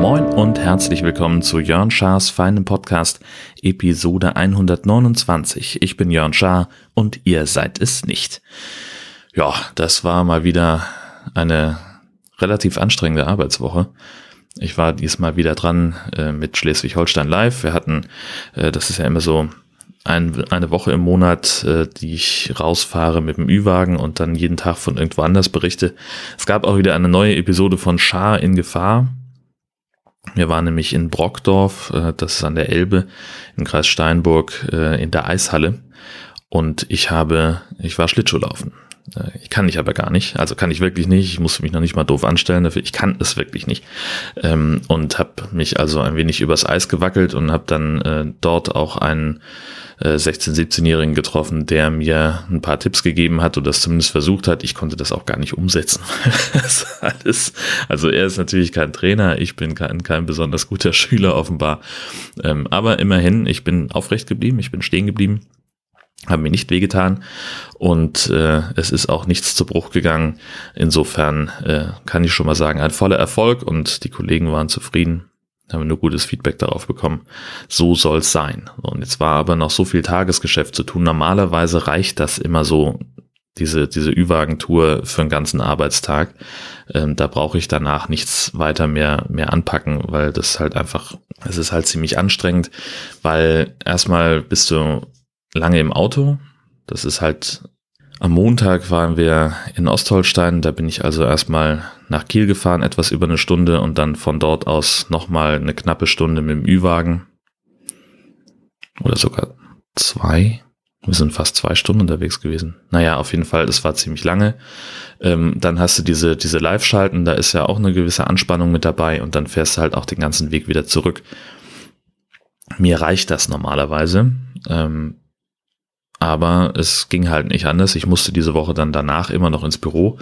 Moin und herzlich willkommen zu Jörn Schars feinem Podcast, Episode 129. Ich bin Jörn Schaar und ihr seid es nicht. Ja, das war mal wieder eine relativ anstrengende Arbeitswoche. Ich war diesmal wieder dran äh, mit Schleswig-Holstein Live. Wir hatten, äh, das ist ja immer so ein, eine Woche im Monat, äh, die ich rausfahre mit dem Ü-Wagen und dann jeden Tag von irgendwo anders berichte. Es gab auch wieder eine neue Episode von Schar in Gefahr. Wir waren nämlich in Brockdorf, äh, das ist an der Elbe, im Kreis Steinburg, äh, in der Eishalle. Und ich habe, ich war Schlittschuhlaufen. Äh, ich kann ich aber gar nicht. Also kann ich wirklich nicht. Ich muss mich noch nicht mal doof anstellen dafür. Ich kann es wirklich nicht. Ähm, und habe mich also ein wenig übers Eis gewackelt und habe dann äh, dort auch einen äh, 16-, 17-Jährigen getroffen, der mir ein paar Tipps gegeben hat oder das zumindest versucht hat. Ich konnte das auch gar nicht umsetzen. alles, also er ist natürlich kein Trainer. Ich bin kein, kein besonders guter Schüler offenbar. Ähm, aber immerhin, ich bin aufrecht geblieben. Ich bin stehen geblieben haben mir nicht wehgetan und äh, es ist auch nichts zu Bruch gegangen. Insofern äh, kann ich schon mal sagen, ein voller Erfolg und die Kollegen waren zufrieden, haben nur gutes Feedback darauf bekommen. So soll's sein. Und jetzt war aber noch so viel Tagesgeschäft zu tun. Normalerweise reicht das immer so, diese, diese Ü-Wagentour für einen ganzen Arbeitstag. Ähm, da brauche ich danach nichts weiter mehr, mehr anpacken, weil das halt einfach, es ist halt ziemlich anstrengend, weil erstmal bist du lange im Auto. Das ist halt am Montag waren wir in Ostholstein, da bin ich also erstmal nach Kiel gefahren, etwas über eine Stunde und dann von dort aus nochmal eine knappe Stunde mit dem Ü-Wagen. Oder sogar zwei. Wir sind fast zwei Stunden unterwegs gewesen. Naja, auf jeden Fall, das war ziemlich lange. Ähm, dann hast du diese, diese Live-Schalten, da ist ja auch eine gewisse Anspannung mit dabei und dann fährst du halt auch den ganzen Weg wieder zurück. Mir reicht das normalerweise. Ähm, aber es ging halt nicht anders. Ich musste diese Woche dann danach immer noch ins Büro.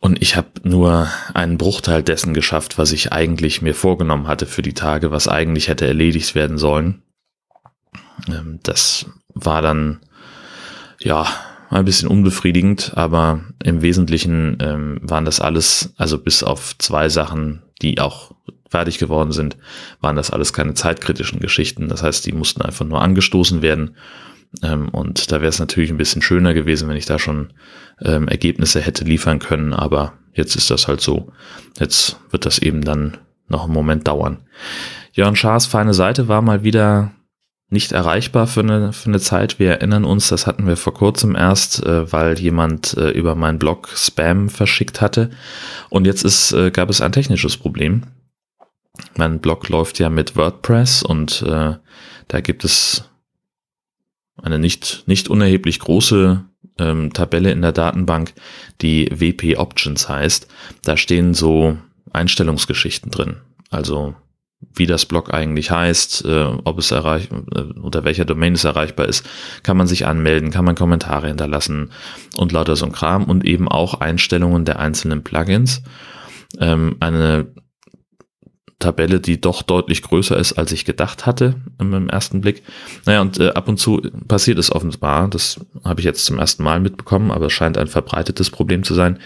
Und ich habe nur einen Bruchteil dessen geschafft, was ich eigentlich mir vorgenommen hatte für die Tage, was eigentlich hätte erledigt werden sollen. Ähm, das war dann, ja, ein bisschen unbefriedigend, aber im Wesentlichen ähm, waren das alles, also bis auf zwei Sachen, die auch fertig geworden sind, waren das alles keine zeitkritischen Geschichten. Das heißt, die mussten einfach nur angestoßen werden ähm, und da wäre es natürlich ein bisschen schöner gewesen, wenn ich da schon ähm, Ergebnisse hätte liefern können. Aber jetzt ist das halt so. Jetzt wird das eben dann noch einen Moment dauern. Jörn Schaas feine Seite war mal wieder nicht erreichbar für eine, für eine Zeit. Wir erinnern uns, das hatten wir vor kurzem erst, äh, weil jemand äh, über meinen Blog Spam verschickt hatte. Und jetzt ist, äh, gab es ein technisches Problem. Mein Blog läuft ja mit WordPress und äh, da gibt es eine nicht, nicht unerheblich große ähm, Tabelle in der Datenbank, die WP Options heißt. Da stehen so Einstellungsgeschichten drin. Also wie das Blog eigentlich heißt, äh, ob es erreicht, äh, unter welcher Domain es erreichbar ist, kann man sich anmelden, kann man Kommentare hinterlassen und lauter so ein Kram und eben auch Einstellungen der einzelnen Plugins. Ähm, eine Tabelle, die doch deutlich größer ist, als ich gedacht hatte im, ersten Blick. Naja, und äh, ab und zu passiert es offenbar, das habe ich jetzt zum ersten Mal mitbekommen, aber es scheint ein verbreitetes Problem zu sein,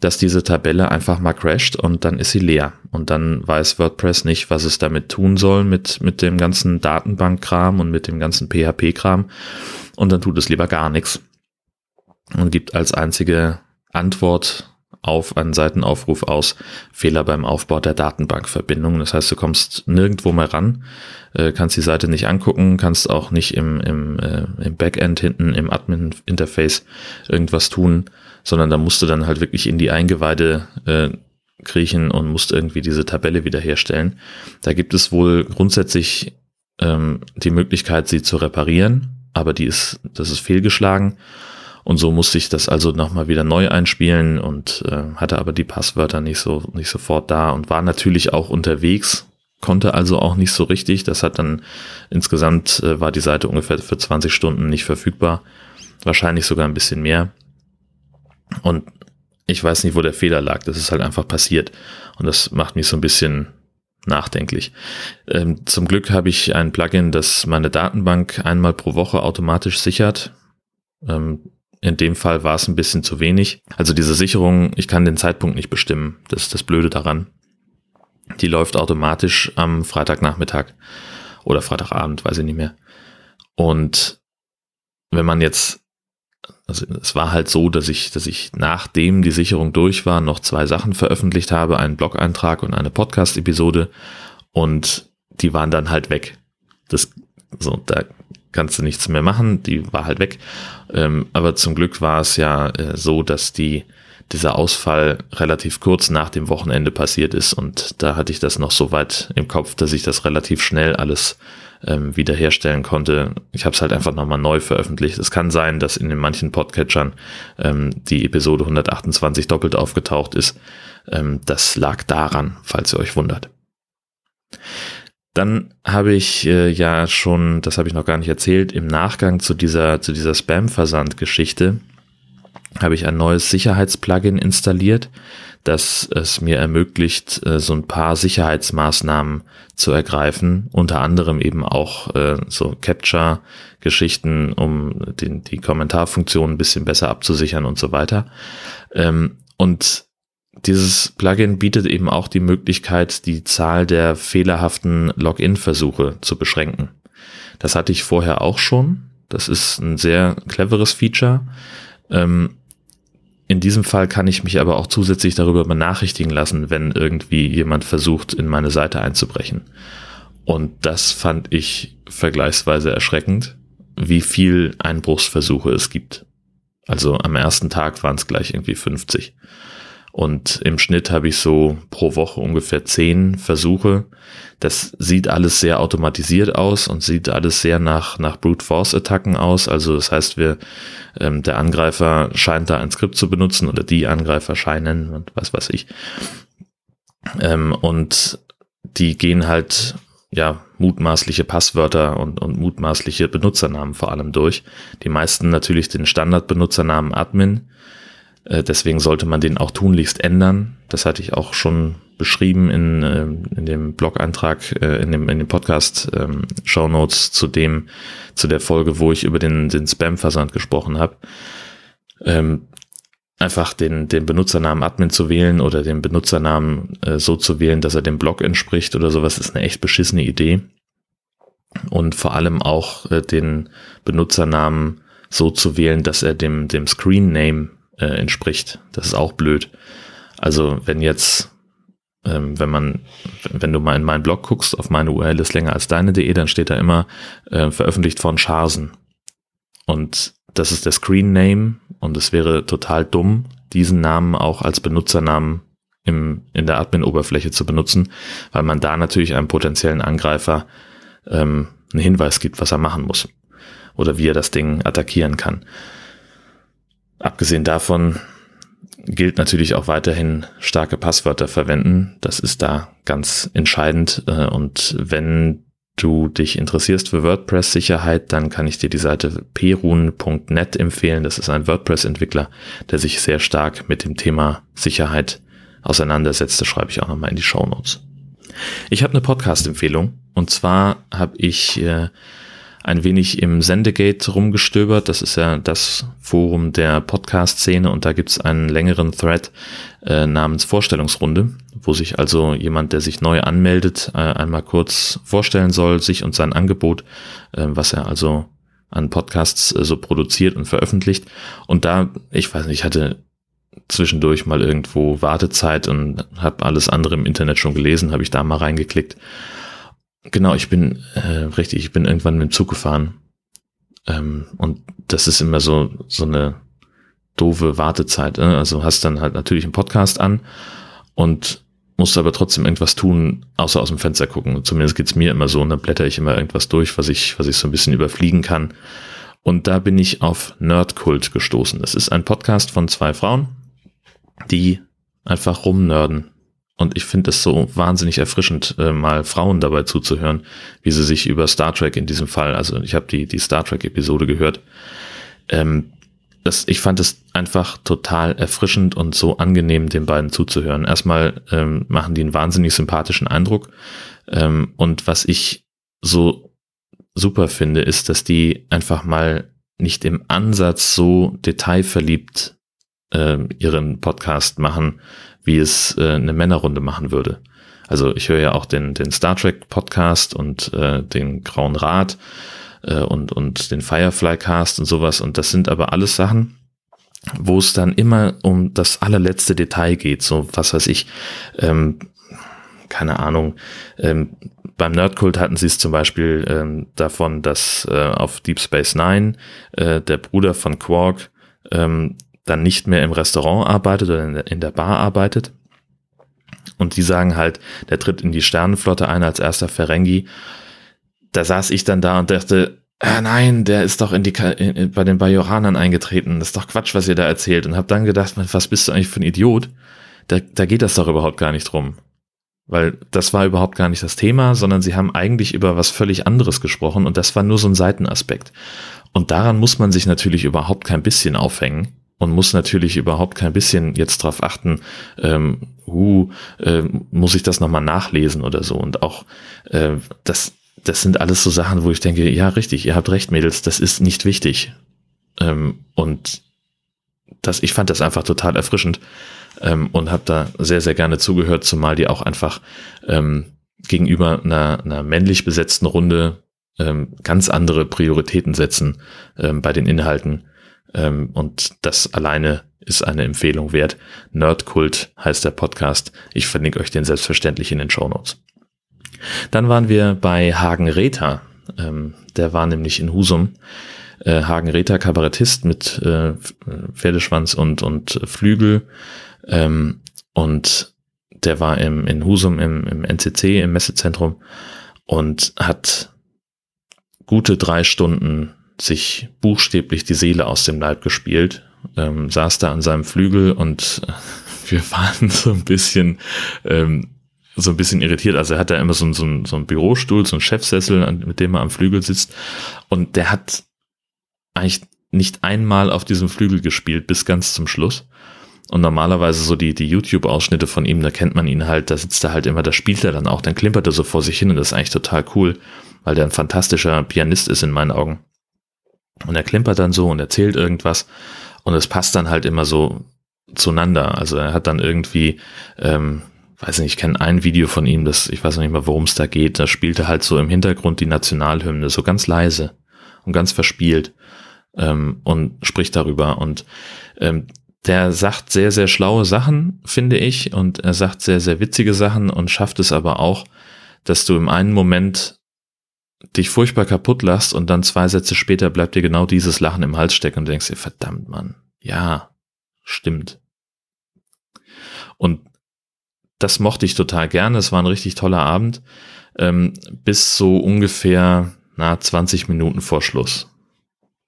dass diese Tabelle einfach mal crasht und dann ist sie leer. Und dann weiß WordPress nicht, was es damit tun soll mit, mit dem ganzen Datenbankkram und mit dem ganzen PHP-Kram. Und dann tut es lieber gar nichts. Und gibt als einzige Antwort auf einen Seitenaufruf aus Fehler beim Aufbau der Datenbankverbindung. Das heißt, du kommst nirgendwo mehr ran, äh, kannst die Seite nicht angucken, kannst auch nicht im, im, äh, im Backend hinten im Admin-Interface irgendwas tun, sondern da musst du dann halt wirklich in die Eingeweide äh, kriechen und musst irgendwie diese Tabelle wiederherstellen. Da gibt es wohl grundsätzlich ähm, die Möglichkeit, sie zu reparieren, aber die ist, das ist fehlgeschlagen. Und so musste ich das also nochmal wieder neu einspielen und äh, hatte aber die Passwörter nicht so nicht sofort da und war natürlich auch unterwegs, konnte also auch nicht so richtig. Das hat dann insgesamt äh, war die Seite ungefähr für 20 Stunden nicht verfügbar, wahrscheinlich sogar ein bisschen mehr. Und ich weiß nicht, wo der Fehler lag. Das ist halt einfach passiert und das macht mich so ein bisschen nachdenklich. Ähm, zum Glück habe ich ein Plugin, das meine Datenbank einmal pro Woche automatisch sichert. Ähm, in dem Fall war es ein bisschen zu wenig. Also diese Sicherung, ich kann den Zeitpunkt nicht bestimmen. Das ist das Blöde daran. Die läuft automatisch am Freitagnachmittag oder Freitagabend, weiß ich nicht mehr. Und wenn man jetzt, also es war halt so, dass ich, dass ich nachdem die Sicherung durch war, noch zwei Sachen veröffentlicht habe, einen Blog-Eintrag und eine Podcast-Episode und die waren dann halt weg. Das, so, da kannst du nichts mehr machen, die war halt weg. Ähm, aber zum Glück war es ja äh, so, dass die, dieser Ausfall relativ kurz nach dem Wochenende passiert ist und da hatte ich das noch so weit im Kopf, dass ich das relativ schnell alles ähm, wiederherstellen konnte. Ich habe es halt einfach nochmal neu veröffentlicht. Es kann sein, dass in den manchen Podcatchern ähm, die Episode 128 doppelt aufgetaucht ist. Ähm, das lag daran, falls ihr euch wundert. Dann habe ich äh, ja schon, das habe ich noch gar nicht erzählt, im Nachgang zu dieser, zu dieser Spam-Versand-Geschichte habe ich ein neues Sicherheitsplugin installiert, das es mir ermöglicht, äh, so ein paar Sicherheitsmaßnahmen zu ergreifen, unter anderem eben auch äh, so Capture-Geschichten, um den, die Kommentarfunktion ein bisschen besser abzusichern und so weiter. Ähm, und dieses Plugin bietet eben auch die Möglichkeit, die Zahl der fehlerhaften Login-Versuche zu beschränken. Das hatte ich vorher auch schon. Das ist ein sehr cleveres Feature. Ähm, in diesem Fall kann ich mich aber auch zusätzlich darüber benachrichtigen lassen, wenn irgendwie jemand versucht, in meine Seite einzubrechen. Und das fand ich vergleichsweise erschreckend, wie viel Einbruchsversuche es gibt. Also am ersten Tag waren es gleich irgendwie 50. Und im Schnitt habe ich so pro Woche ungefähr zehn Versuche. Das sieht alles sehr automatisiert aus und sieht alles sehr nach, nach Brute Force Attacken aus. Also das heißt, wir, ähm, der Angreifer scheint da ein Skript zu benutzen oder die Angreifer scheinen und was weiß ich. Ähm, und die gehen halt ja, mutmaßliche Passwörter und, und mutmaßliche Benutzernamen vor allem durch. Die meisten natürlich den Standardbenutzernamen Admin deswegen sollte man den auch tunlichst ändern. Das hatte ich auch schon beschrieben in, äh, in dem Blog-Eintrag, äh, in dem, in dem Podcast ähm, Notes zu dem, zu der Folge, wo ich über den, den Spam-Versand gesprochen habe. Ähm, einfach den, den Benutzernamen Admin zu wählen oder den Benutzernamen äh, so zu wählen, dass er dem Blog entspricht oder sowas, ist eine echt beschissene Idee. Und vor allem auch äh, den Benutzernamen so zu wählen, dass er dem, dem Screen Name äh, entspricht. Das ist auch blöd. Also wenn jetzt, ähm, wenn man, wenn du mal in meinen Blog guckst, auf meine URL ist länger als deine.de, dann steht da immer äh, veröffentlicht von Charsen. Und das ist der Screen Name und es wäre total dumm, diesen Namen auch als Benutzernamen im, in der Admin-Oberfläche zu benutzen, weil man da natürlich einem potenziellen Angreifer ähm, einen Hinweis gibt, was er machen muss oder wie er das Ding attackieren kann. Abgesehen davon gilt natürlich auch weiterhin starke Passwörter verwenden. Das ist da ganz entscheidend. Äh, und wenn du dich interessierst für WordPress-Sicherheit, dann kann ich dir die Seite perun.net empfehlen. Das ist ein WordPress-Entwickler, der sich sehr stark mit dem Thema Sicherheit auseinandersetzt. Das schreibe ich auch nochmal in die Show Notes. Ich habe eine Podcast-Empfehlung. Und zwar habe ich äh, ein wenig im Sendegate rumgestöbert. Das ist ja das Forum der Podcast-Szene und da gibt es einen längeren Thread äh, namens Vorstellungsrunde, wo sich also jemand, der sich neu anmeldet, äh, einmal kurz vorstellen soll, sich und sein Angebot, äh, was er also an Podcasts äh, so produziert und veröffentlicht. Und da, ich weiß nicht, ich hatte zwischendurch mal irgendwo Wartezeit und habe alles andere im Internet schon gelesen, habe ich da mal reingeklickt Genau, ich bin äh, richtig, ich bin irgendwann mit dem Zug gefahren. Ähm, und das ist immer so, so eine doofe Wartezeit. Ne? Also hast dann halt natürlich einen Podcast an und musst aber trotzdem irgendwas tun, außer aus dem Fenster gucken. Zumindest geht's mir immer so, und dann blätter ich immer irgendwas durch, was ich, was ich so ein bisschen überfliegen kann. Und da bin ich auf Nerdkult gestoßen. Das ist ein Podcast von zwei Frauen, die einfach rumnörden und ich finde es so wahnsinnig erfrischend, äh, mal Frauen dabei zuzuhören, wie sie sich über Star Trek in diesem Fall, also ich habe die, die Star Trek-Episode gehört, ähm, das, ich fand es einfach total erfrischend und so angenehm, den beiden zuzuhören. Erstmal ähm, machen die einen wahnsinnig sympathischen Eindruck. Ähm, und was ich so super finde, ist, dass die einfach mal nicht im Ansatz so detailverliebt äh, ihren Podcast machen, wie es äh, eine Männerrunde machen würde. Also ich höre ja auch den, den Star Trek Podcast und äh, den Grauen Rat äh, und, und den Firefly Cast und sowas. Und das sind aber alles Sachen, wo es dann immer um das allerletzte Detail geht. So, was weiß ich, ähm, keine Ahnung, ähm, beim Nerdkult hatten sie es zum Beispiel ähm, davon, dass äh, auf Deep Space Nine äh, der Bruder von Quark ähm, dann nicht mehr im Restaurant arbeitet oder in der, Bar arbeitet. Und die sagen halt, der tritt in die Sternenflotte ein als erster Ferengi. Da saß ich dann da und dachte, ah nein, der ist doch in die in, bei den Bajoranern eingetreten. Das ist doch Quatsch, was ihr da erzählt. Und habe dann gedacht, was bist du eigentlich für ein Idiot? Da, da geht das doch überhaupt gar nicht drum. Weil das war überhaupt gar nicht das Thema, sondern sie haben eigentlich über was völlig anderes gesprochen und das war nur so ein Seitenaspekt. Und daran muss man sich natürlich überhaupt kein bisschen aufhängen und muss natürlich überhaupt kein bisschen jetzt drauf achten, ähm, uh, äh, muss ich das nochmal nachlesen oder so. Und auch äh, das, das sind alles so Sachen, wo ich denke, ja, richtig, ihr habt recht, Mädels, das ist nicht wichtig. Ähm, und das, ich fand das einfach total erfrischend ähm, und habe da sehr, sehr gerne zugehört, zumal die auch einfach ähm, gegenüber einer, einer männlich besetzten Runde ähm, ganz andere Prioritäten setzen ähm, bei den Inhalten. Ähm, und das alleine ist eine Empfehlung wert. Nerdkult heißt der Podcast. Ich verlinke euch den selbstverständlich in den Show Notes. Dann waren wir bei Hagen Rether. Ähm, der war nämlich in Husum. Äh, Hagen Rether, Kabarettist mit äh, Pferdeschwanz und, und Flügel. Ähm, und der war im, in Husum im, im NCC, im Messezentrum und hat gute drei Stunden sich buchstäblich die Seele aus dem Leib gespielt, ähm, saß da an seinem Flügel und wir waren so ein bisschen, ähm, so ein bisschen irritiert. Also er hat da immer so, so, so einen Bürostuhl, so einen Chefsessel, mit dem er am Flügel sitzt und der hat eigentlich nicht einmal auf diesem Flügel gespielt bis ganz zum Schluss. Und normalerweise so die, die YouTube-Ausschnitte von ihm, da kennt man ihn halt, da sitzt er halt immer, da spielt er dann auch, dann klimpert er so vor sich hin und das ist eigentlich total cool, weil der ein fantastischer Pianist ist in meinen Augen. Und er klimpert dann so und erzählt irgendwas und es passt dann halt immer so zueinander. Also er hat dann irgendwie, ähm, weiß nicht, ich kenne ein Video von ihm, das, ich weiß noch nicht mal, worum es da geht, da spielt er halt so im Hintergrund die Nationalhymne, so ganz leise und ganz verspielt ähm, und spricht darüber. Und ähm, der sagt sehr, sehr schlaue Sachen, finde ich, und er sagt sehr, sehr witzige Sachen und schafft es aber auch, dass du im einen Moment dich furchtbar kaputt lachst und dann zwei Sätze später bleibt dir genau dieses Lachen im Hals stecken und denkst dir, verdammt, Mann, ja, stimmt. Und das mochte ich total gerne, es war ein richtig toller Abend, ähm, bis so ungefähr, na, 20 Minuten vor Schluss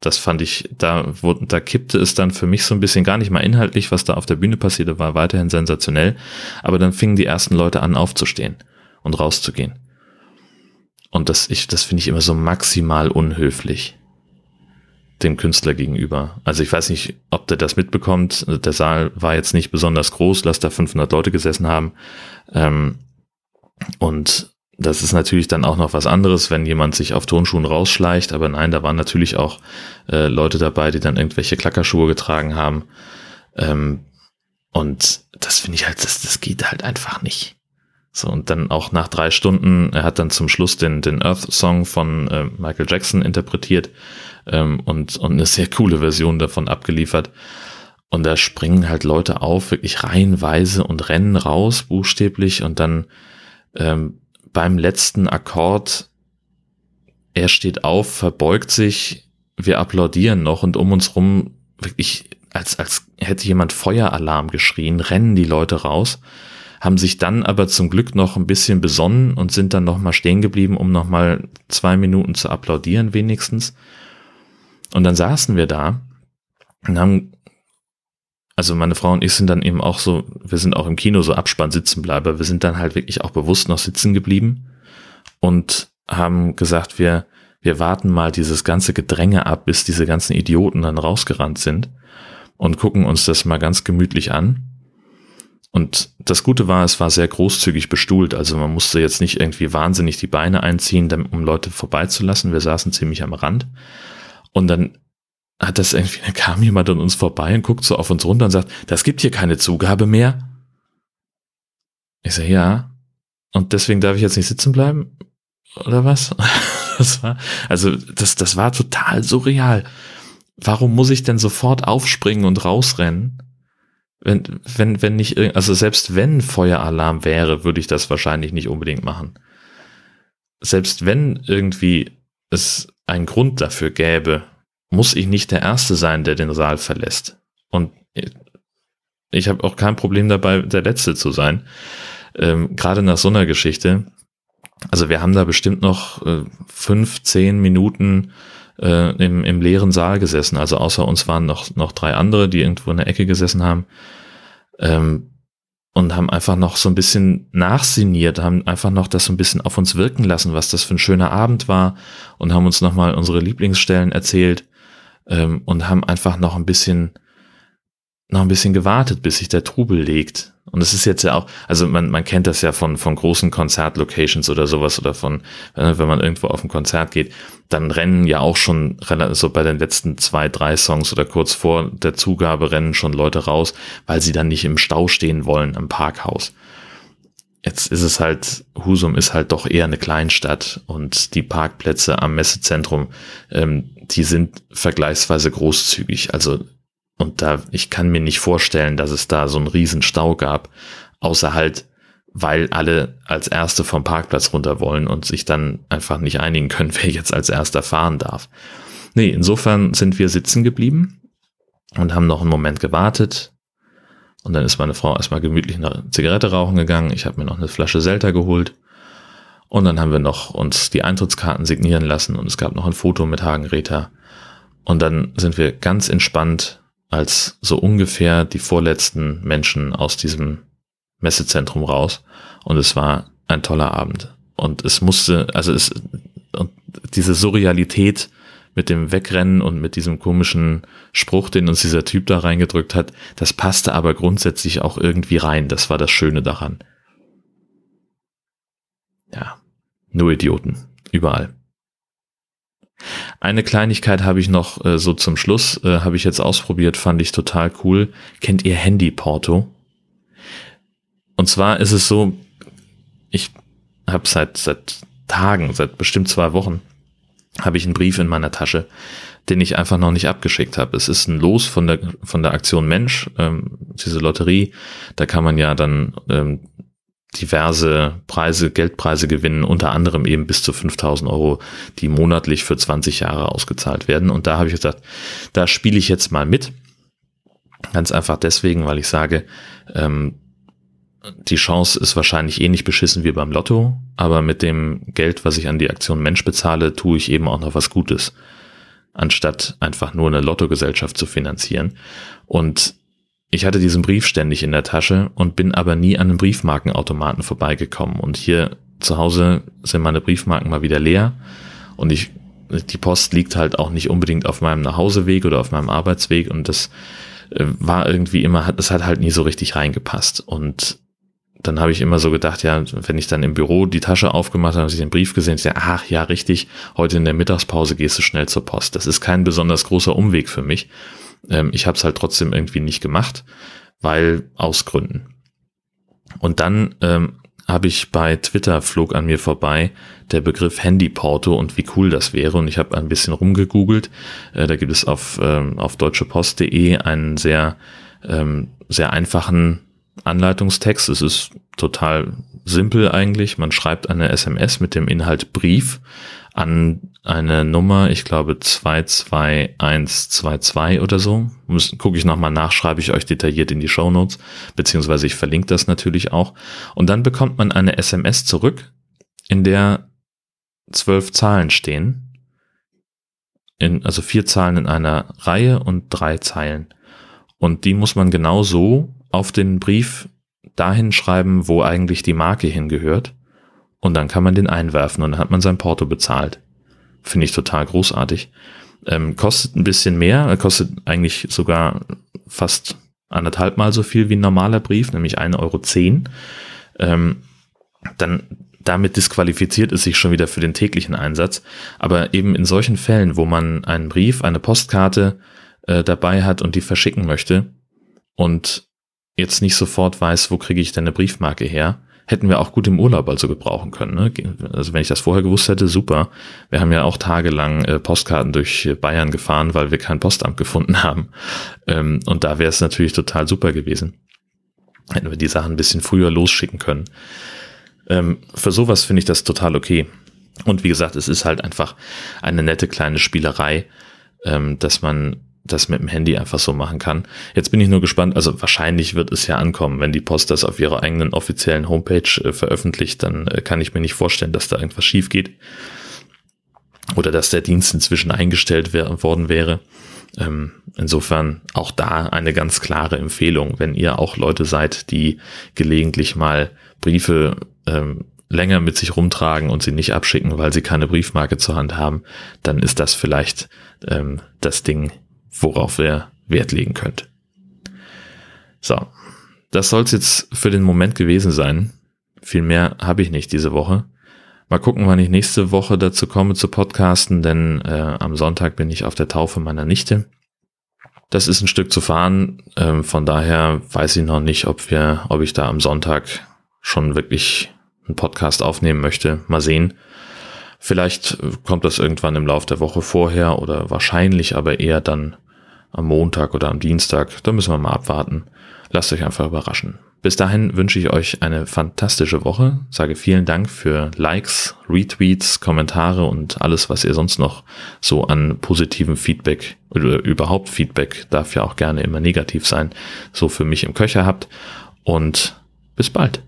das fand ich, da, wo, da kippte es dann für mich so ein bisschen gar nicht mal inhaltlich, was da auf der Bühne passierte, war weiterhin sensationell. Aber dann fingen die ersten Leute an aufzustehen und rauszugehen. Und das, ich, das finde ich immer so maximal unhöflich dem Künstler gegenüber. Also ich weiß nicht, ob der das mitbekommt. Der Saal war jetzt nicht besonders groß, lass da 500 Leute gesessen haben. Ähm, und das ist natürlich dann auch noch was anderes, wenn jemand sich auf Tonschuhen rausschleicht, aber nein, da waren natürlich auch äh, Leute dabei, die dann irgendwelche Klackerschuhe getragen haben. Ähm, und das finde ich halt, das, das geht halt einfach nicht. So, und dann auch nach drei Stunden, er hat dann zum Schluss den, den Earth-Song von äh, Michael Jackson interpretiert ähm, und, und eine sehr coole Version davon abgeliefert. Und da springen halt Leute auf, wirklich reihenweise und rennen raus, buchstäblich, und dann ähm, beim letzten Akkord, er steht auf, verbeugt sich, wir applaudieren noch und um uns rum wirklich, als, als hätte jemand Feueralarm geschrien, rennen die Leute raus, haben sich dann aber zum Glück noch ein bisschen besonnen und sind dann nochmal stehen geblieben, um nochmal zwei Minuten zu applaudieren wenigstens. Und dann saßen wir da und haben also meine Frau und ich sind dann eben auch so, wir sind auch im Kino so Abspann sitzen bleiben. Wir sind dann halt wirklich auch bewusst noch sitzen geblieben und haben gesagt, wir, wir warten mal dieses ganze Gedränge ab, bis diese ganzen Idioten dann rausgerannt sind und gucken uns das mal ganz gemütlich an. Und das Gute war, es war sehr großzügig bestuhlt, also man musste jetzt nicht irgendwie wahnsinnig die Beine einziehen, um Leute vorbeizulassen. Wir saßen ziemlich am Rand. Und dann hat das irgendwie, dann kam jemand an uns vorbei und guckt so auf uns runter und sagt, das gibt hier keine Zugabe mehr. Ich sage, ja. Und deswegen darf ich jetzt nicht sitzen bleiben? Oder was? Das war, also, das, das war total surreal. Warum muss ich denn sofort aufspringen und rausrennen? Wenn, wenn, wenn nicht, also selbst wenn Feueralarm wäre, würde ich das wahrscheinlich nicht unbedingt machen. Selbst wenn irgendwie es einen Grund dafür gäbe, muss ich nicht der Erste sein, der den Saal verlässt. Und ich habe auch kein Problem dabei, der Letzte zu sein. Ähm, Gerade nach so einer Geschichte. Also wir haben da bestimmt noch äh, fünf, zehn Minuten äh, im, im leeren Saal gesessen. Also außer uns waren noch, noch drei andere, die irgendwo in der Ecke gesessen haben. Ähm, und haben einfach noch so ein bisschen nachsiniert, haben einfach noch das so ein bisschen auf uns wirken lassen, was das für ein schöner Abend war und haben uns nochmal unsere Lieblingsstellen erzählt ähm, und haben einfach noch ein bisschen noch ein bisschen gewartet, bis sich der Trubel legt. Und es ist jetzt ja auch, also man, man kennt das ja von, von großen Konzertlocations oder sowas oder von, äh, wenn man irgendwo auf ein Konzert geht, dann rennen ja auch schon so bei den letzten zwei, drei Songs oder kurz vor der Zugabe rennen schon Leute raus, weil sie dann nicht im Stau stehen wollen am Parkhaus. Jetzt ist es halt, Husum ist halt doch eher eine Kleinstadt und die Parkplätze am Messezentrum, ähm, die sind vergleichsweise großzügig. Also, und da, ich kann mir nicht vorstellen, dass es da so einen riesen Stau gab, außer halt, weil alle als Erste vom Parkplatz runter wollen und sich dann einfach nicht einigen können, wer jetzt als Erster fahren darf. Nee, insofern sind wir sitzen geblieben und haben noch einen Moment gewartet, und dann ist meine Frau erstmal gemütlich eine Zigarette rauchen gegangen. Ich habe mir noch eine Flasche Selta geholt. Und dann haben wir noch uns die Eintrittskarten signieren lassen und es gab noch ein Foto mit Hagen Reta. Und dann sind wir ganz entspannt als so ungefähr die vorletzten Menschen aus diesem Messezentrum raus. Und es war ein toller Abend. Und es musste, also es, und diese Surrealität mit dem Wegrennen und mit diesem komischen Spruch, den uns dieser Typ da reingedrückt hat, das passte aber grundsätzlich auch irgendwie rein. Das war das Schöne daran. Ja, nur Idioten. Überall. Eine Kleinigkeit habe ich noch äh, so zum Schluss, äh, habe ich jetzt ausprobiert, fand ich total cool. Kennt ihr Handy Porto? Und zwar ist es so, ich habe seit seit Tagen, seit bestimmt zwei Wochen, habe ich einen Brief in meiner Tasche, den ich einfach noch nicht abgeschickt habe. Es ist ein Los von der von der Aktion Mensch, ähm, diese Lotterie. Da kann man ja dann ähm, diverse Preise, Geldpreise gewinnen, unter anderem eben bis zu 5000 Euro, die monatlich für 20 Jahre ausgezahlt werden. Und da habe ich gesagt, da spiele ich jetzt mal mit. Ganz einfach deswegen, weil ich sage, ähm, die Chance ist wahrscheinlich ähnlich beschissen wie beim Lotto, aber mit dem Geld, was ich an die Aktion Mensch bezahle, tue ich eben auch noch was Gutes, anstatt einfach nur eine Lottogesellschaft zu finanzieren. Und ich hatte diesen Brief ständig in der Tasche und bin aber nie an einem Briefmarkenautomaten vorbeigekommen. Und hier zu Hause sind meine Briefmarken mal wieder leer und ich, die Post liegt halt auch nicht unbedingt auf meinem Nachhauseweg oder auf meinem Arbeitsweg und das äh, war irgendwie immer, das hat halt nie so richtig reingepasst. Und dann habe ich immer so gedacht, ja, wenn ich dann im Büro die Tasche aufgemacht habe, habe ich den Brief gesehen, ich dachte, ach ja, richtig, heute in der Mittagspause gehst du schnell zur Post. Das ist kein besonders großer Umweg für mich. Ähm, ich habe es halt trotzdem irgendwie nicht gemacht, weil aus Gründen. Und dann ähm, habe ich bei Twitter flog an mir vorbei der Begriff Handyporto und wie cool das wäre. Und ich habe ein bisschen rumgegoogelt. Äh, da gibt es auf, ähm, auf deutschepost.de einen sehr, ähm, sehr einfachen Anleitungstext. Es ist total simpel eigentlich. Man schreibt eine SMS mit dem Inhalt Brief an eine Nummer, ich glaube 22122 oder so. Gucke ich nochmal nach, schreibe ich euch detailliert in die Show Notes, beziehungsweise ich verlinke das natürlich auch. Und dann bekommt man eine SMS zurück, in der zwölf Zahlen stehen. In, also vier Zahlen in einer Reihe und drei Zeilen. Und die muss man genau so auf den Brief dahin schreiben, wo eigentlich die Marke hingehört. Und dann kann man den einwerfen und dann hat man sein Porto bezahlt. finde ich total großartig. Ähm, kostet ein bisschen mehr, kostet eigentlich sogar fast anderthalb Mal so viel wie ein normaler Brief, nämlich 1,10 Euro. Ähm, dann damit disqualifiziert es sich schon wieder für den täglichen Einsatz. Aber eben in solchen Fällen, wo man einen Brief, eine Postkarte äh, dabei hat und die verschicken möchte und jetzt nicht sofort weiß, wo kriege ich denn eine Briefmarke her, hätten wir auch gut im Urlaub also gebrauchen können. Ne? Also wenn ich das vorher gewusst hätte, super. Wir haben ja auch tagelang äh, Postkarten durch Bayern gefahren, weil wir kein Postamt gefunden haben. Ähm, und da wäre es natürlich total super gewesen. Hätten wir die Sachen ein bisschen früher losschicken können. Ähm, für sowas finde ich das total okay. Und wie gesagt, es ist halt einfach eine nette kleine Spielerei, ähm, dass man das mit dem Handy einfach so machen kann. Jetzt bin ich nur gespannt, also wahrscheinlich wird es ja ankommen, wenn die Post das auf ihrer eigenen offiziellen Homepage äh, veröffentlicht, dann äh, kann ich mir nicht vorstellen, dass da irgendwas schief geht. Oder dass der Dienst inzwischen eingestellt worden wäre. Ähm, insofern auch da eine ganz klare Empfehlung, wenn ihr auch Leute seid, die gelegentlich mal Briefe ähm, länger mit sich rumtragen und sie nicht abschicken, weil sie keine Briefmarke zur Hand haben, dann ist das vielleicht ähm, das Ding, worauf ihr Wert legen könnt. So, das soll es jetzt für den Moment gewesen sein. Viel mehr habe ich nicht diese Woche. Mal gucken, wann ich nächste Woche dazu komme zu podcasten, denn äh, am Sonntag bin ich auf der Taufe meiner Nichte. Das ist ein Stück zu fahren, ähm, von daher weiß ich noch nicht, ob wir, ob ich da am Sonntag schon wirklich einen Podcast aufnehmen möchte. Mal sehen. Vielleicht kommt das irgendwann im Laufe der Woche vorher oder wahrscheinlich aber eher dann am Montag oder am Dienstag. Da müssen wir mal abwarten. Lasst euch einfach überraschen. Bis dahin wünsche ich euch eine fantastische Woche. Sage vielen Dank für Likes, Retweets, Kommentare und alles, was ihr sonst noch so an positiven Feedback oder überhaupt Feedback darf ja auch gerne immer negativ sein, so für mich im Köcher habt. Und bis bald.